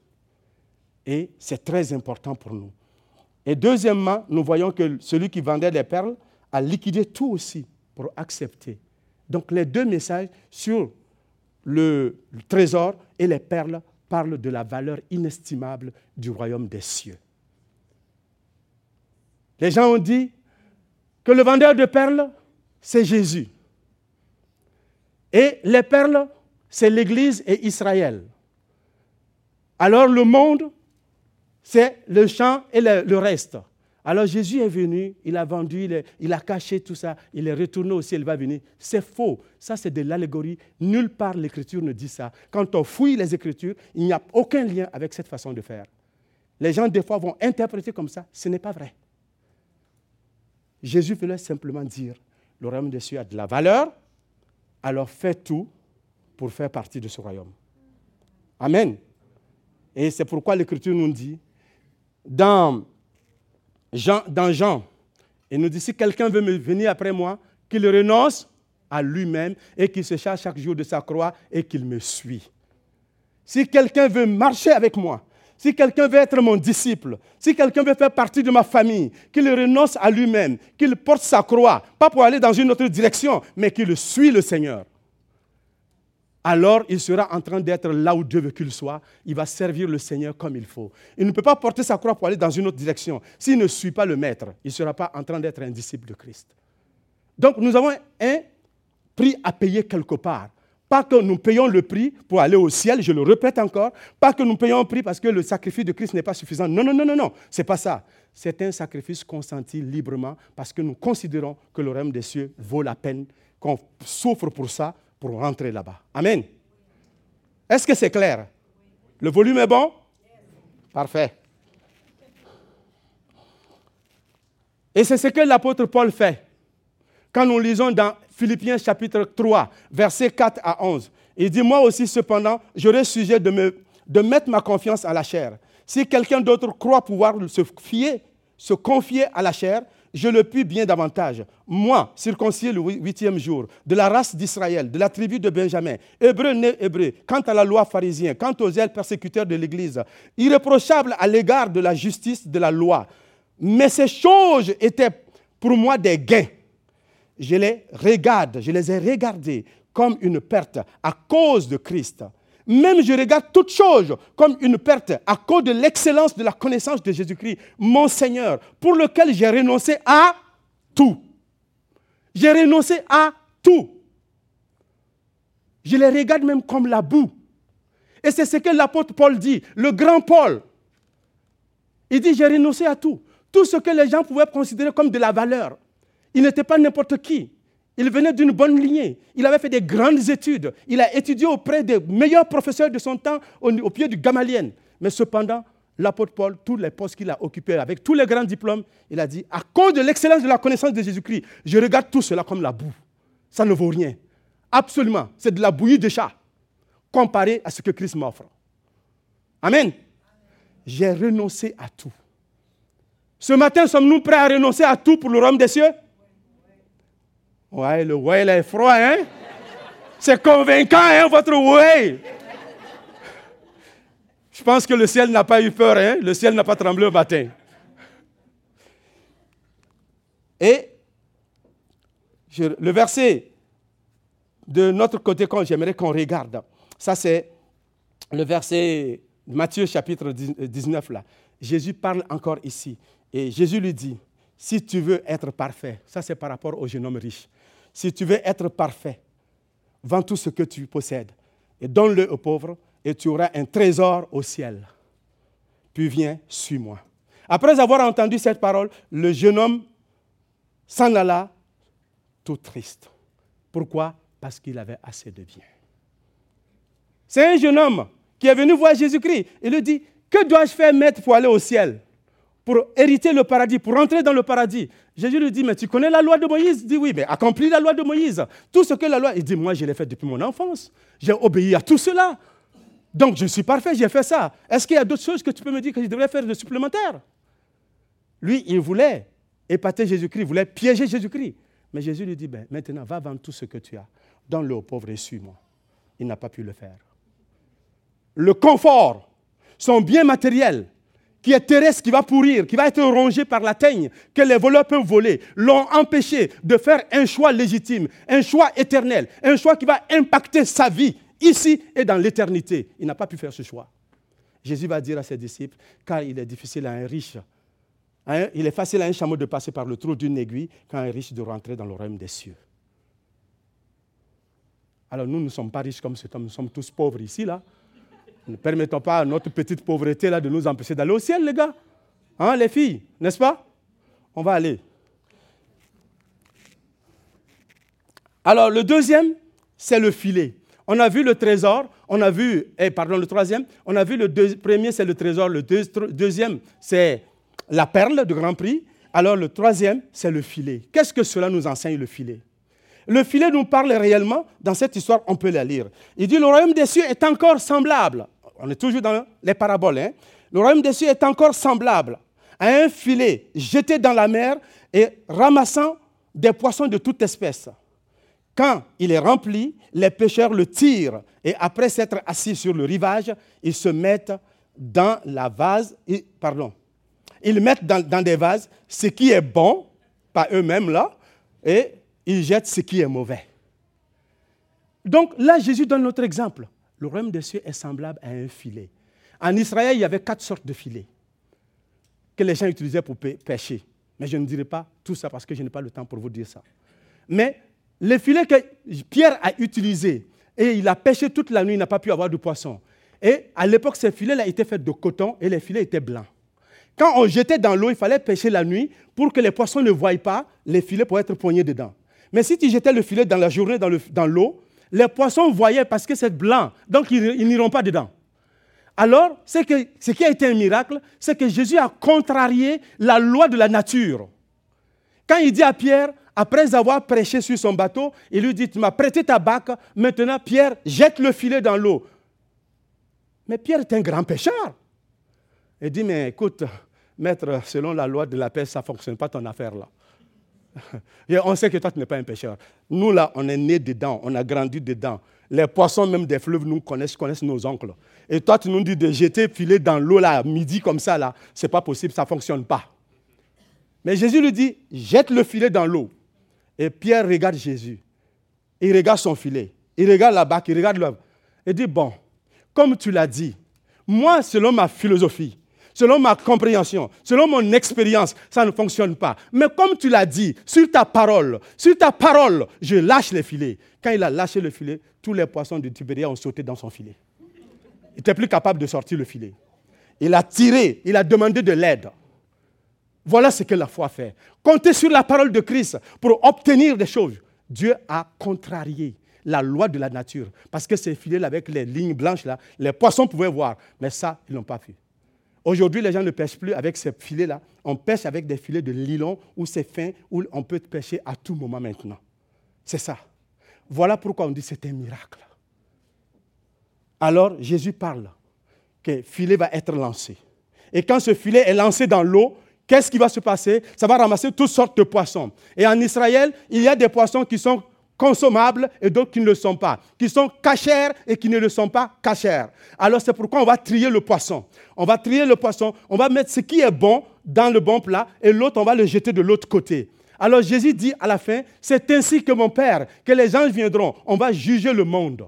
Et c'est très important pour nous. Et deuxièmement, nous voyons que celui qui vendait les perles a liquidé tout aussi pour accepter. Donc, les deux messages sur le trésor et les perles parlent de la valeur inestimable du royaume des cieux. Les gens ont dit que le vendeur de perles, c'est Jésus. Et les perles, c'est l'Église et Israël. Alors le monde, c'est le champ et le, reste. Alors Jésus est venu, il a vendu, il, a caché tout ça, il est retourné au ciel, il va venir. C'est faux. Ça, c'est de l'allégorie. Nulle part l'Écriture ne dit ça. Quand on fouille les Écritures, il n'y a aucun lien avec cette façon de faire. Les gens, des fois, vont interpréter comme ça. Ce n'est pas vrai. Jésus voulait simplement dire, le royaume des cieux a de la valeur, alors fais tout pour faire partie de ce royaume. Amen. Et c'est pourquoi l'Écriture nous dit, dans Jean, il nous dit, si quelqu'un veut venir après moi, qu'il renonce à lui-même et qu'il se charge chaque jour de sa croix et qu'il me suit. Si quelqu'un veut marcher avec moi, si quelqu'un veut être mon disciple, si quelqu'un veut faire partie de ma famille, qu'il renonce à lui-même, qu'il porte sa croix, pas pour aller dans une autre direction, mais qu'il suit le Seigneur. Alors il sera en train d'être là où Dieu veut qu'il soit. Il va servir le Seigneur comme il faut. Il ne peut pas porter sa croix pour aller dans une autre direction. S'il ne suit pas le Maître, il ne sera pas en train d'être un disciple de Christ. Donc nous avons un prix à payer quelque part. Pas que nous payons le prix pour aller au ciel, je le répète encore. Pas que nous payons le prix parce que le sacrifice de Christ n'est pas suffisant. Non, non, non, non, non. Ce n'est pas ça. C'est un sacrifice consenti librement parce que nous considérons que le royaume des cieux vaut la peine, qu'on souffre pour ça, pour rentrer là-bas. Amen. Est-ce que c'est clair? Le volume est bon? Parfait. Et c'est ce que l'apôtre Paul fait. Quand nous lisons dans Philippiens chapitre 3, versets 4 à 11. Il dit, moi aussi cependant, j'aurai sujet de mettre ma confiance à la chair. Si quelqu'un d'autre croit pouvoir se fier, se confier à la chair, je le puis bien davantage. Moi, circoncis le huitième jour, de la race d'Israël, de la tribu de Benjamin, hébreu né hébreu, quant à la loi pharisien, quant aux ailes persécuteurs de l'Église, irréprochable à l'égard de la justice de la loi. Mais ces choses étaient pour moi des gains. Je les regarde, je les ai regardées comme une perte à cause de Christ. Même je regarde toutes choses comme une perte à cause de l'excellence de la connaissance de Jésus-Christ, mon Seigneur, pour lequel j'ai renoncé à tout. J'ai renoncé à tout. Je les regarde même comme la boue. Et c'est ce que l'apôtre Paul dit, le grand Paul. Il dit, j'ai renoncé à tout. Tout ce que les gens pouvaient considérer comme de la valeur. Il n'était pas n'importe qui. Il venait d'une bonne lignée. Il avait fait des grandes études. Il a étudié auprès des meilleurs professeurs de son temps au, pied du Gamalien. Mais cependant, l'apôtre Paul, tous les postes qu'il a occupés, avec tous les grands diplômes, il a dit, à cause de l'excellence de la connaissance de Jésus-Christ, je regarde tout cela comme la boue. Ça ne vaut rien. Absolument. C'est de la bouillie de chat comparé à ce que Christ m'offre. Amen. J'ai renoncé à tout. Ce matin, sommes-nous prêts à renoncer à tout pour le royaume des cieux? Ouais, le ouais, il est froid, hein? C'est convaincant, hein, votre ouais? Je pense que le ciel n'a pas eu peur, hein? Le ciel n'a pas tremblé au matin. Et le verset de notre côté, j'aimerais qu'on regarde, ça c'est le verset de Matthieu chapitre 19 là. Jésus parle encore ici. Et Jésus lui dit, si tu veux être parfait, ça c'est par rapport au jeune homme riche, si tu veux être parfait, vends tout ce que tu possèdes et donne-le aux pauvres et tu auras un trésor au ciel. Puis viens, suis-moi. Après avoir entendu cette parole, le jeune homme s'en alla tout triste. Pourquoi? Parce qu'il avait assez de biens. C'est un jeune homme qui est venu voir Jésus-Christ. Il lui dit, que dois-je faire, maître, pour aller au ciel? Pour hériter le paradis, pour entrer dans le paradis. Jésus lui dit, mais tu connais la loi de Moïse? Il dit, oui, mais accomplis la loi de Moïse. Tout ce que la loi, il dit, moi je l'ai fait depuis mon enfance. J'ai obéi à tout cela. Donc je suis parfait, j'ai fait ça. Est-ce qu'il y a d'autres choses que tu peux me dire que je devrais faire de supplémentaire? Lui, il voulait épater Jésus-Christ, il voulait piéger Jésus-Christ. Mais Jésus lui dit, ben, maintenant va vendre tout ce que tu as, donne-le aux pauvres et suis-moi. Il n'a pas pu le faire. Le confort, son bien matériel, qui est terrestre, qui va pourrir, qui va être rongé par la teigne, que les voleurs peuvent voler, l'ont empêché de faire un choix légitime, un choix éternel, un choix qui va impacter sa vie ici et dans l'éternité. Il n'a pas pu faire ce choix. Jésus va dire à ses disciples, car il est difficile à un riche, hein, il est facile à un chameau de passer par le trou d'une aiguille, quand un riche de rentrer dans le royaume des cieux. Alors nous ne sommes pas riches comme cet homme, nous sommes tous pauvres ici, là. Ne permettons pas à notre petite pauvreté là de nous empêcher d'aller au ciel, les gars. Hein, les filles, n'est-ce pas? On va aller. Alors, le deuxième, c'est le filet. On a vu le trésor, on a vu, eh, pardon, le troisième, on a vu le premier, c'est le trésor, le deuxième, c'est la perle de Grand Prix. Alors, le troisième, c'est le filet. Qu'est-ce que cela nous enseigne, le filet? Le filet nous parle réellement, dans cette histoire, on peut la lire. Il dit, le royaume des cieux est encore semblable on est toujours dans les paraboles, hein. le royaume des cieux est encore semblable à un filet jeté dans la mer et ramassant des poissons de toute espèce. Quand il est rempli, les pêcheurs le tirent et après s'être assis sur le rivage, ils se mettent dans la vase, pardon, ils mettent dans, dans des vases ce qui est bon, pas eux-mêmes là, et ils jettent ce qui est mauvais. Donc là, Jésus donne notre exemple. Le royaume des cieux est semblable à un filet. En Israël, il y avait quatre sortes de filets que les gens utilisaient pour pêcher. Mais je ne dirai pas tout ça parce que je n'ai pas le temps pour vous dire ça. Mais les filets que Pierre a utilisés, et il a pêché toute la nuit, il n'a pas pu avoir de poisson. Et à l'époque, ces filets-là étaient faits de coton et les filets étaient blancs. Quand on jetait dans l'eau, il fallait pêcher la nuit pour que les poissons ne voient pas les filets pour être poignés dedans. Mais si tu jetais le filet dans la journée dans l'eau, les poissons voyaient parce que c'est blanc, donc ils, n'iront pas dedans. Alors, ce qui a été un miracle, c'est que Jésus a contrarié la loi de la nature. Quand il dit à Pierre, après avoir prêché sur son bateau, il lui dit, tu m'as prêté ta bac, maintenant Pierre, jette le filet dans l'eau. Mais Pierre est un grand pêcheur. Il dit, mais écoute, maître, selon la loi de la pêche, ça ne fonctionne pas ton affaire là. on sait que toi, tu n'es pas un pêcheur. Nous, là, on est né dedans, on a grandi dedans. Les poissons, même des fleuves, nous connaissent, connaissent nos oncles. Et toi, tu nous dis de jeter filet dans l'eau, là, midi, comme ça, là. C'est pas possible, ça ne fonctionne pas. Mais Jésus lui dit, jette le filet dans l'eau. Et Pierre regarde Jésus. Il regarde son filet. Il regarde la barque, il regarde l'œuvre. Il dit, bon, comme tu l'as dit, moi, selon ma philosophie, selon ma compréhension, selon mon expérience, ça ne fonctionne pas. Mais comme tu l'as dit, sur ta parole, sur ta parole, je lâche les filets. Quand il a lâché le filet, tous les poissons de Tibéria ont sauté dans son filet. Il n'était plus capable de sortir le filet. Il a tiré, il a demandé de l'aide. Voilà ce que la foi fait. Compter sur la parole de Christ pour obtenir des choses. Dieu a contrarié la loi de la nature. Parce que ces filets avec les lignes blanches là, les poissons pouvaient voir. Mais ça, ils n'ont pas fait. Aujourd'hui, les gens ne pêchent plus avec ces filets-là. On pêche avec des filets de nylon où c'est fin, où on peut pêcher à tout moment maintenant. C'est ça. Voilà pourquoi on dit que c'est un miracle. Alors, Jésus parle que le filet va être lancé. Et quand ce filet est lancé dans l'eau, qu'est-ce qui va se passer? Ça va ramasser toutes sortes de poissons. Et en Israël, il y a des poissons qui sont consommables et d'autres qui ne le sont pas, qui sont cachères et qui ne le sont pas cachères. Alors c'est pourquoi on va trier le poisson. On va trier le poisson, on va mettre ce qui est bon dans le bon plat et l'autre, on va le jeter de l'autre côté. Alors Jésus dit à la fin, c'est ainsi que mon Père, que les anges viendront, on va juger le monde.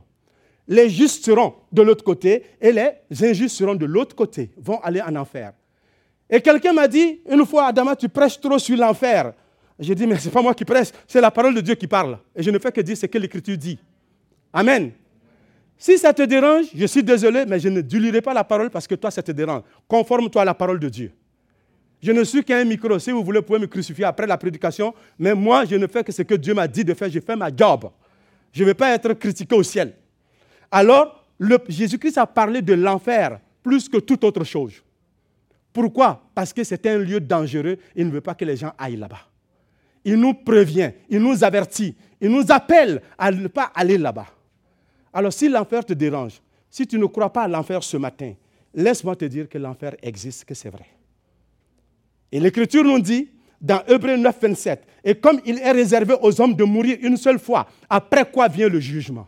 Les justes seront de l'autre côté et les injustes seront de l'autre côté, vont aller en enfer. Et quelqu'un m'a dit, une fois, Adama, tu prêches trop sur l'enfer. J'ai dit, mais ce n'est pas moi qui prêche, c'est la parole de Dieu qui parle. Et je ne fais que dire ce que l'Écriture dit. Amen. Si ça te dérange, je suis désolé, mais je ne diluerai pas la parole parce que toi, ça te dérange. Conforme-toi à la parole de Dieu. Je ne suis qu'un micro. Si vous voulez, vous pouvez me crucifier après la prédication. Mais moi, je ne fais que ce que Dieu m'a dit de faire. Je fais ma job. Je ne vais pas être critiqué au ciel. Alors, Jésus-Christ a parlé de l'enfer plus que toute autre chose. Pourquoi? Parce que c'est un lieu dangereux. Il ne veut pas que les gens aillent là-bas il nous prévient, il nous avertit, il nous appelle à ne pas aller là-bas. Alors si l'enfer te dérange, si tu ne crois pas à l'enfer ce matin, laisse-moi te dire que l'enfer existe, que c'est vrai. Et l'Écriture nous dit, dans Hébreu 9, 27, et comme il est réservé aux hommes de mourir une seule fois, après quoi vient le jugement?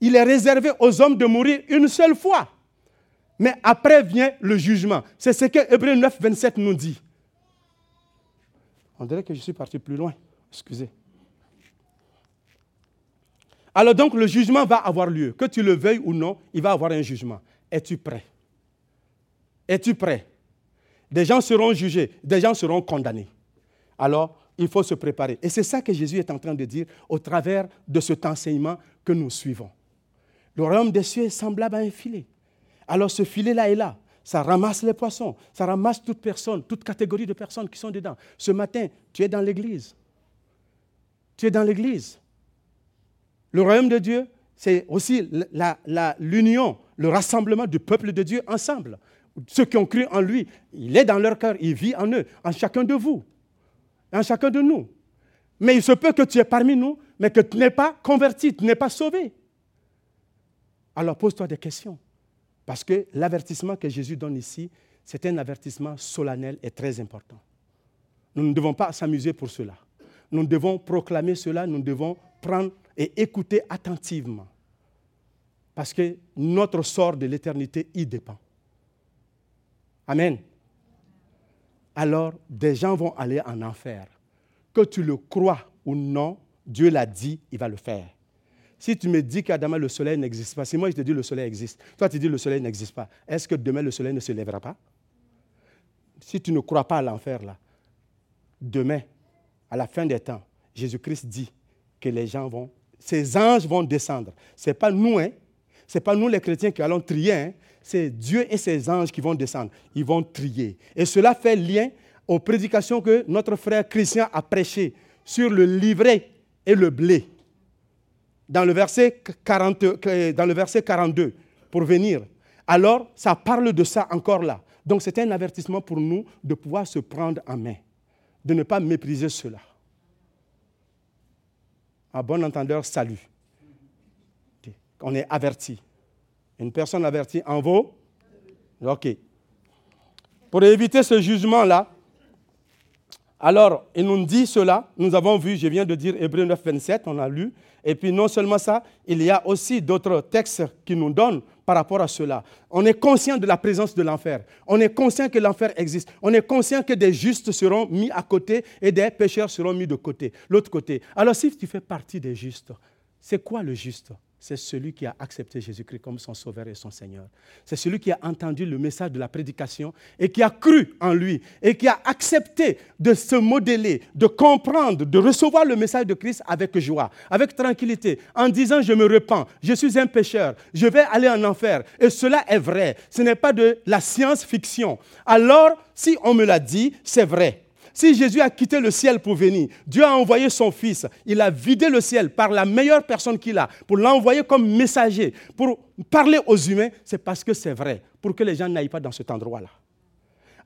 Il est réservé aux hommes de mourir une seule fois. Mais après vient le jugement. C'est ce que Hébreu 9, 27 nous dit. On dirait que je suis parti plus loin. Excusez. Alors donc le jugement va avoir lieu. Que tu le veuilles ou non, il va avoir un jugement. Es-tu prêt? Es-tu prêt? Des gens seront jugés, des gens seront condamnés. Alors, il faut se préparer. Et c'est ça que Jésus est en train de dire au travers de cet enseignement que nous suivons. Le royaume des cieux est semblable à un filet. Alors ce filet-là est là ça ramasse les poissons, ça ramasse toute personne, toute catégorie de personnes qui sont dedans. Ce matin, tu es dans l'église. Tu es dans l'église. Le royaume de Dieu, c'est aussi l'union, le rassemblement du peuple de Dieu ensemble. Ceux qui ont cru en lui, il est dans leur cœur, il vit en eux, en chacun de vous, en chacun de nous. Mais il se peut que tu es parmi nous, mais que tu n'es pas converti, tu n'es pas sauvé. Alors pose-toi des questions. Parce que l'avertissement que Jésus donne ici, c'est un avertissement solennel et très important. Nous ne devons pas s'amuser pour cela. Nous devons proclamer cela, nous devons prendre et écouter attentivement. Parce que notre sort de l'éternité y dépend. Amen. Alors, des gens vont aller en enfer. Que tu le crois ou non, Dieu l'a dit, il va le faire. Si tu me dis qu'Adama, le soleil n'existe pas, si moi je te dis le soleil existe, toi tu dis le soleil n'existe pas, est-ce que demain le soleil ne se lèvera pas? Si tu ne crois pas à l'enfer, là, demain, à la fin des temps, Jésus-Christ dit que les gens vont, ces anges vont descendre. Ce n'est pas nous, hein? Ce n'est pas nous les chrétiens qui allons trier, hein? c'est Dieu et ses anges qui vont descendre. Ils vont trier. Et cela fait lien aux prédications que notre frère Christian a prêchées sur le livret et le blé dans le verset, 40, dans le verset 42 pour venir. Alors, ça parle de ça encore là. Donc, c'est un avertissement pour nous de pouvoir se prendre en main, de ne pas mépriser cela. À bon entendeur, salut. On est averti. Une personne avertie en vaut? OK. Pour éviter ce jugement-là, Alors, il nous dit cela, nous avons vu, je viens de dire Hébreu 9, 27, on a lu, et puis non seulement ça, il y a aussi d'autres textes qui nous donnent par rapport à cela. On est conscient de la présence de l'enfer. On est conscient que l'enfer existe. On est conscient que des justes seront mis à côté et des pécheurs seront mis de côté, l'autre côté. Alors si tu fais partie des justes, c'est quoi le juste? C'est celui qui a accepté Jésus-Christ comme son sauveur et son Seigneur. C'est celui qui a entendu le message de la prédication et qui a cru en lui et qui a accepté de se modeler, de comprendre, de recevoir le message de Christ avec joie, avec tranquillité, en disant je me repens, je suis un pécheur, je vais aller en enfer. Et cela est vrai. Ce n'est pas de la science-fiction. Alors, si on me l'a dit, c'est vrai. Si Jésus a quitté le ciel pour venir, Dieu a envoyé son Fils, il a vidé le ciel par la meilleure personne qu'il a, pour l'envoyer comme messager, pour parler aux humains, c'est parce que c'est vrai, pour que les gens n'aillent pas dans cet endroit-là.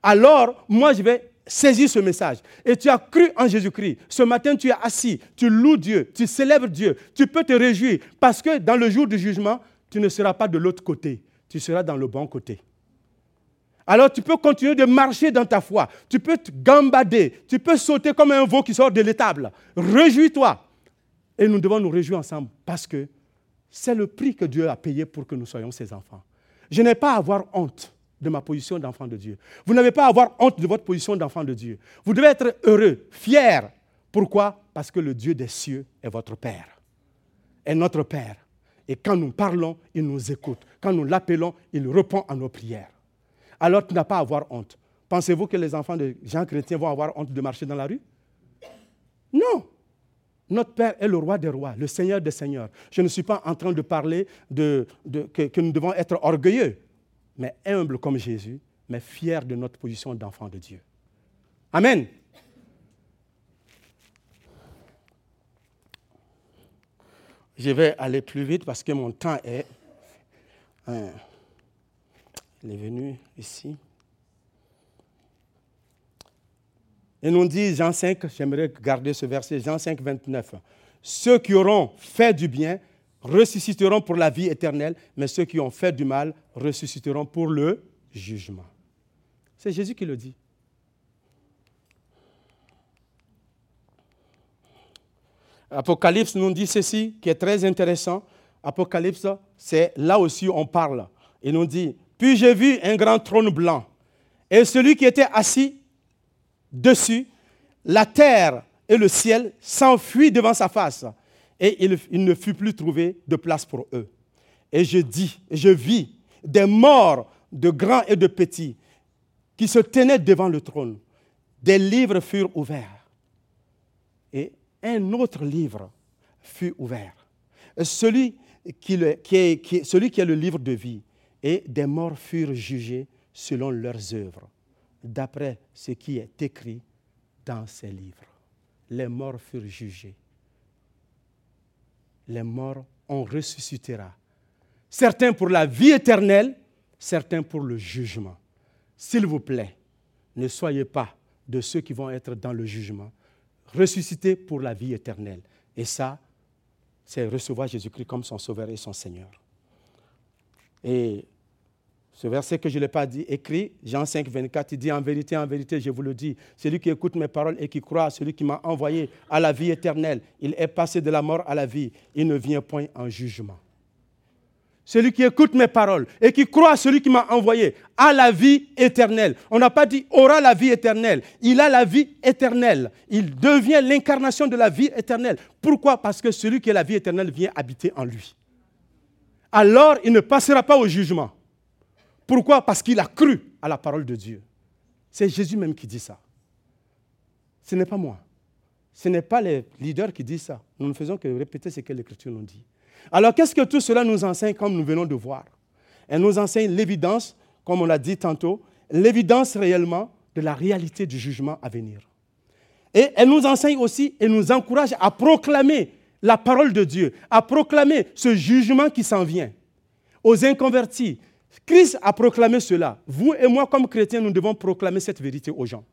Alors, moi, je vais saisir ce message. Et tu as cru en Jésus-Christ. Ce matin, tu es assis, tu loues Dieu, tu célèbres Dieu, tu peux te réjouir, parce que dans le jour du jugement, tu ne seras pas de l'autre côté, tu seras dans le bon côté. Alors tu peux continuer de marcher dans ta foi. Tu peux te gambader. Tu peux sauter comme un veau qui sort de l'étable. Réjouis-toi. Et nous devons nous réjouir ensemble parce que c'est le prix que Dieu a payé pour que nous soyons ses enfants. Je n'ai pas à avoir honte de ma position d'enfant de Dieu. Vous n'avez pas à avoir honte de votre position d'enfant de Dieu. Vous devez être heureux, fier. Pourquoi? Parce que le Dieu des cieux est votre Père, est notre Père. Et quand nous parlons, il nous écoute. Quand nous l'appelons, il répond à nos prières alors tu n'as pas à avoir honte. Pensez-vous que les enfants de Jean chrétiens vont avoir honte de marcher dans la rue? Non. Notre Père est le roi des rois, le Seigneur des seigneurs. Je ne suis pas en train de parler que, nous devons être orgueilleux, mais humbles comme Jésus, mais fiers de notre position d'enfant de Dieu. Amen. Je vais aller plus vite parce que mon temps est... Hein, il est venu ici. Et nous dit Jean 5, j'aimerais garder ce verset, Jean 5, 29. Ceux qui auront fait du bien ressusciteront pour la vie éternelle, mais ceux qui ont fait du mal ressusciteront pour le jugement. C'est Jésus qui le dit. Apocalypse nous dit ceci qui est très intéressant. Apocalypse, c'est là aussi on parle. Il nous dit, puis j'ai vu un grand trône blanc. Et celui qui était assis dessus, la terre et le ciel s'enfuient devant sa face. Et il, ne fut plus trouvé de place pour eux. Et je dis, je vis des morts de grands et de petits qui se tenaient devant le trône. Des livres furent ouverts. Et un autre livre fut ouvert. Celui qui, qui, celui qui est le livre de vie et des morts furent jugés selon leurs œuvres, d'après ce qui est écrit dans ces livres. Les morts furent jugés. Les morts, on ressuscitera. Certains pour la vie éternelle, certains pour le jugement. S'il vous plaît, ne soyez pas de ceux qui vont être dans le jugement. Ressuscitez pour la vie éternelle. Et ça, c'est recevoir Jésus-Christ comme son Sauveur et son Seigneur. Et ce verset que je ne l'ai pas dit, écrit, Jean 5, 24, il dit En vérité, en vérité, je vous le dis, celui qui écoute mes paroles et qui croit à celui qui m'a envoyé à la vie éternelle, il est passé de la mort à la vie, il ne vient point en jugement. Celui qui écoute mes paroles et qui croit à celui qui m'a envoyé à la vie éternelle. On n'a pas dit aura la vie éternelle. Il a la vie éternelle. Il devient l'incarnation de la vie éternelle. Pourquoi? Parce que celui qui a la vie éternelle vient habiter en lui. Alors il ne passera pas au jugement. Pourquoi? Parce qu'il a cru à la parole de Dieu. C'est Jésus même qui dit ça. Ce n'est pas moi. Ce n'est pas les leaders qui disent ça. Nous ne faisons que répéter ce que l'Écriture nous dit. Alors qu'est-ce que tout cela nous enseigne comme nous venons de voir? Elle nous enseigne l'évidence, comme on l'a dit tantôt, l'évidence réellement de la réalité du jugement à venir. Et elle nous enseigne aussi et nous encourage à proclamer la parole de Dieu, à proclamer ce jugement qui s'en vient aux inconvertis, Christ a proclamé cela. Vous et moi, comme chrétiens, nous devons proclamer cette vérité aux gens.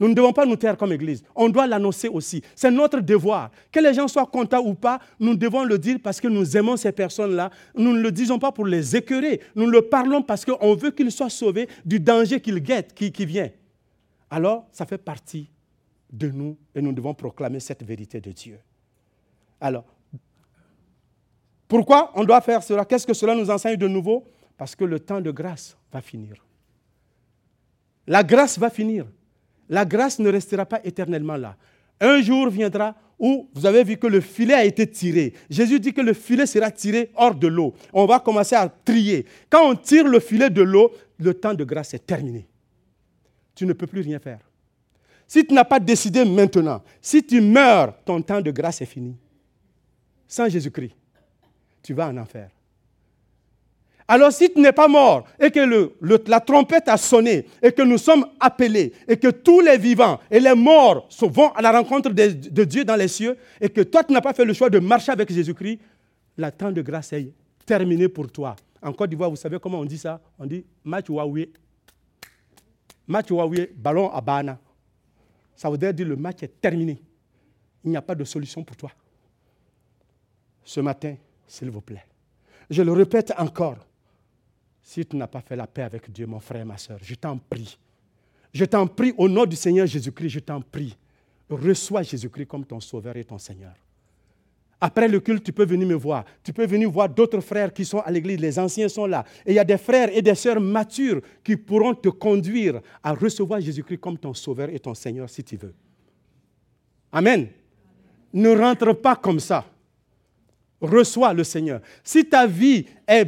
Nous ne devons pas nous taire comme Église. On doit l'annoncer aussi. C'est notre devoir. Que les gens soient contents ou pas, nous devons le dire parce que nous aimons ces personnes-là. Nous ne le disons pas pour les écœurer. Nous le parlons parce qu'on veut qu'ils soient sauvés du danger qu'ils guettent, qui, vient. Alors, ça fait partie de nous et nous devons proclamer cette vérité de Dieu. Alors, pourquoi on doit faire cela? Qu'est-ce que cela nous enseigne de nouveau? Parce que le temps de grâce va finir. La grâce va finir. La grâce ne restera pas éternellement là. Un jour viendra où vous avez vu que le filet a été tiré. Jésus dit que le filet sera tiré hors de l'eau. On va commencer à trier. Quand on tire le filet de l'eau, le temps de grâce est terminé. Tu ne peux plus rien faire. Si tu n'as pas décidé maintenant, si tu meurs, ton temps de grâce est fini. Sans Jésus-Christ, tu vas en enfer. Alors si tu n'es pas mort et que la trompette a sonné et que nous sommes appelés et que tous les vivants et les morts vont à la rencontre de, Dieu dans les cieux et que toi tu n'as pas fait le choix de marcher avec Jésus-Christ, temps de grâce est terminé pour toi. En Côte d'Ivoire, vous savez comment on dit ça? On dit match Huawei. Match Huawei, ballon à Bana. Ça veut dire le match est terminé. Il n'y a pas de solution pour toi. Ce matin, s'il vous plaît. Je le répète encore. Si tu n'as pas fait la paix avec Dieu, mon frère, ma soeur, je t'en prie. Je t'en prie au nom du Seigneur Jésus-Christ, je t'en prie. Reçois Jésus-Christ comme ton sauveur et ton Seigneur. Après le culte, tu peux venir me voir. Tu peux venir voir d'autres frères qui sont à l'église. Les anciens sont là. Et il y a des frères et des sœurs matures qui pourront te conduire à recevoir Jésus-Christ comme ton sauveur et ton Seigneur si tu veux. Amen. Ne rentre pas comme ça reçois le Seigneur. Si ta vie est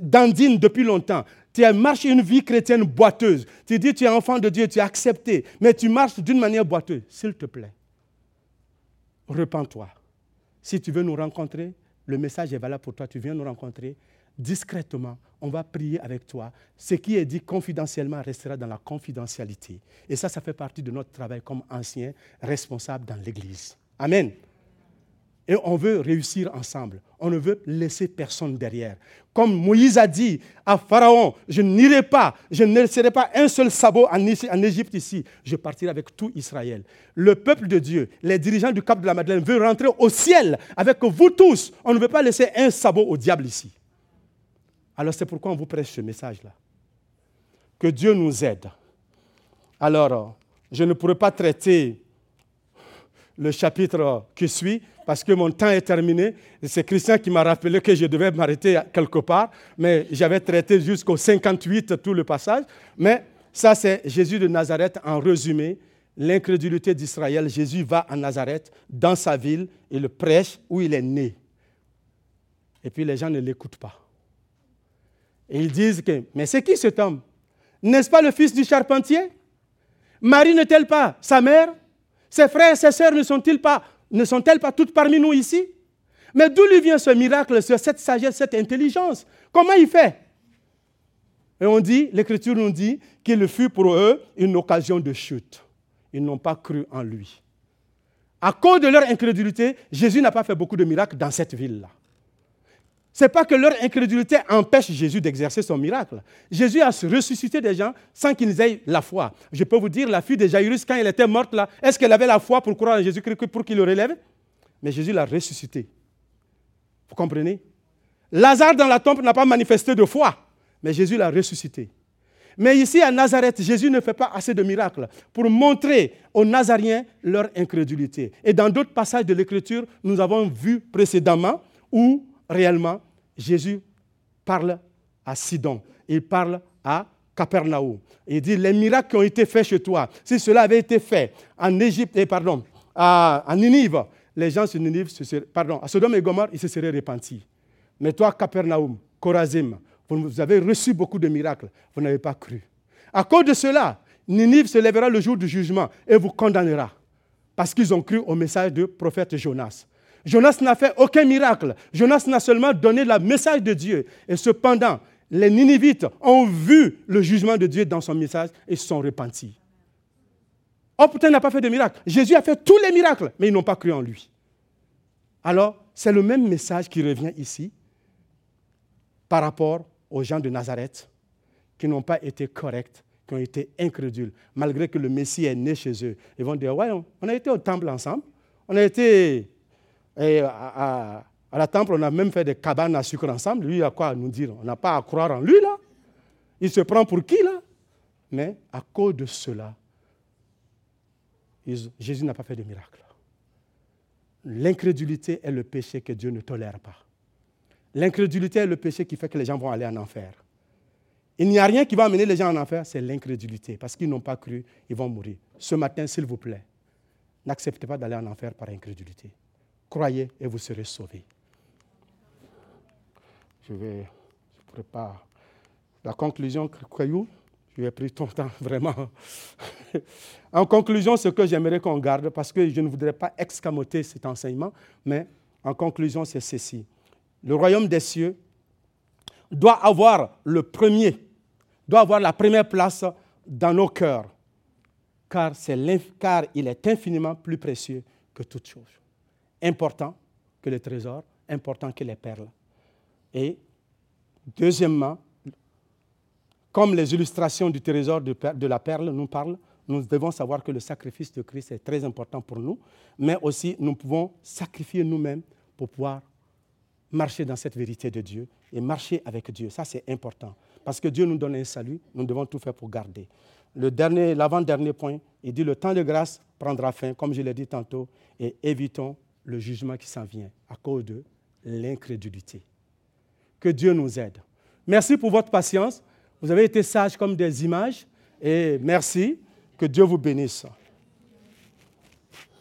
dandine depuis longtemps, tu as marché une vie chrétienne boiteuse, tu dis tu es enfant de Dieu, tu es accepté, mais tu marches d'une manière boiteuse, s'il te plaît, repens-toi. Si tu veux nous rencontrer, le message est valable pour toi, tu viens nous rencontrer discrètement, on va prier avec toi. Ce qui est dit confidentiellement restera dans la confidentialité. Et ça, ça fait partie de notre travail comme ancien responsable dans l'Église. Amen. Et on veut réussir ensemble. On ne veut laisser personne derrière. Comme Moïse a dit à Pharaon, je n'irai pas, je ne laisserai pas un seul sabot en Égypte ici. Je partirai avec tout Israël. Le peuple de Dieu, les dirigeants du Cap de la Madeleine veulent rentrer au ciel avec vous tous. On ne veut pas laisser un sabot au diable ici. Alors c'est pourquoi on vous prêche ce message-là. Que Dieu nous aide. Alors, je ne pourrais pas traiter le chapitre qui suit, parce que mon temps est terminé. C'est Christian qui m'a rappelé que je devais m'arrêter quelque part, mais j'avais traité jusqu'au 58 tout le passage. Mais ça, c'est Jésus de Nazareth en résumé. L'incrédulité d'Israël, Jésus va à Nazareth, dans sa ville, le prêche où il est né. Et puis les gens ne l'écoutent pas. Ils disent que, mais c'est qui cet homme? N'est-ce pas le fils du charpentier? Marie n'est-elle pas sa mère? Ses frères et ses sœurs ne sont-ils pas, ne sont-elles pas toutes parmi nous ici? Mais d'où lui vient ce miracle, cette sagesse, cette intelligence? Comment il fait? Et on dit, l'Écriture nous dit qu'il fut pour eux une occasion de chute. Ils n'ont pas cru en lui. À cause de leur incrédulité, Jésus n'a pas fait beaucoup de miracles dans cette ville-là. Ce n'est pas que leur incrédulité empêche Jésus d'exercer son miracle. Jésus a ressuscité des gens sans qu'ils aient la foi. Je peux vous dire, la fille de Jairus, quand elle était morte là, est-ce qu'elle avait la foi pour croire en Jésus-Christ pour qu'il le relève? Mais Jésus l'a ressuscité. Vous comprenez? Lazare dans la tombe n'a pas manifesté de foi, mais Jésus l'a ressuscité. Mais ici à Nazareth, Jésus ne fait pas assez de miracles pour montrer aux Nazariens leur incrédulité. Et dans d'autres passages de l'Écriture, nous avons vu précédemment où réellement, Jésus parle à Sidon, il parle à Capernaum. Il dit, les miracles qui ont été faits chez toi, si cela avait été fait en Égypte, et pardon, à, Ninive, les gens sur Ninive, pardon, à Sodome et Gomorre, ils se seraient repentis. Mais toi, Capernaum, Corazim, vous avez reçu beaucoup de miracles, vous n'avez pas cru. À cause de cela, Ninive se lèvera le jour du jugement et vous condamnera, parce qu'ils ont cru au message du prophète Jonas. Jonas n'a fait aucun miracle. Jonas n'a seulement donné le message de Dieu. Et cependant, les Ninivites ont vu le jugement de Dieu dans son message et se sont repentis. Oh, putain, n'a pas fait de miracle. Jésus a fait tous les miracles, mais ils n'ont pas cru en lui. Alors, c'est le même message qui revient ici par rapport aux gens de Nazareth qui n'ont pas été corrects, qui ont été incrédules, malgré que le Messie est né chez eux. Ils vont dire, ouais, on a été au temple ensemble, on a été et à, la temple, on a même fait des cabanes à sucre ensemble. Lui, il a quoi à nous dire? On n'a pas à croire en lui, là. Il se prend pour qui, là? Mais à cause de cela, Jésus n'a pas fait de miracle. L'incrédulité est le péché que Dieu ne tolère pas. L'incrédulité est le péché qui fait que les gens vont aller en enfer. Il n'y a rien qui va amener les gens en enfer, c'est l'incrédulité. Parce qu'ils n'ont pas cru, ils vont mourir. Ce matin, s'il vous plaît, n'acceptez pas d'aller en enfer par incrédulité. Croyez et vous serez sauvés. Je vais, je prépare la conclusion, Croyou. Je vais pris ton temps, vraiment. en conclusion, ce que j'aimerais qu'on garde, parce que je ne voudrais pas excamoter cet enseignement, mais en conclusion, c'est ceci. Le royaume des cieux doit avoir le premier, doit avoir la première place dans nos cœurs, car, car il est infiniment plus précieux que toute chose. Important que les trésors, important que les perles. Et deuxièmement, comme les illustrations du trésor de la perle nous parlent, nous devons savoir que le sacrifice de Christ est très important pour nous, mais aussi nous pouvons sacrifier nous-mêmes pour pouvoir marcher dans cette vérité de Dieu et marcher avec Dieu. Ça, c'est important. Parce que Dieu nous donne un salut, nous devons tout faire pour garder. Le dernier, l'avant-dernier point, il dit le temps de grâce prendra fin, comme je l'ai dit tantôt, et évitons le jugement qui s'en vient à cause de l'incrédulité. Que Dieu nous aide. Merci pour votre patience. Vous avez été sages comme des images et merci. Que Dieu vous bénisse.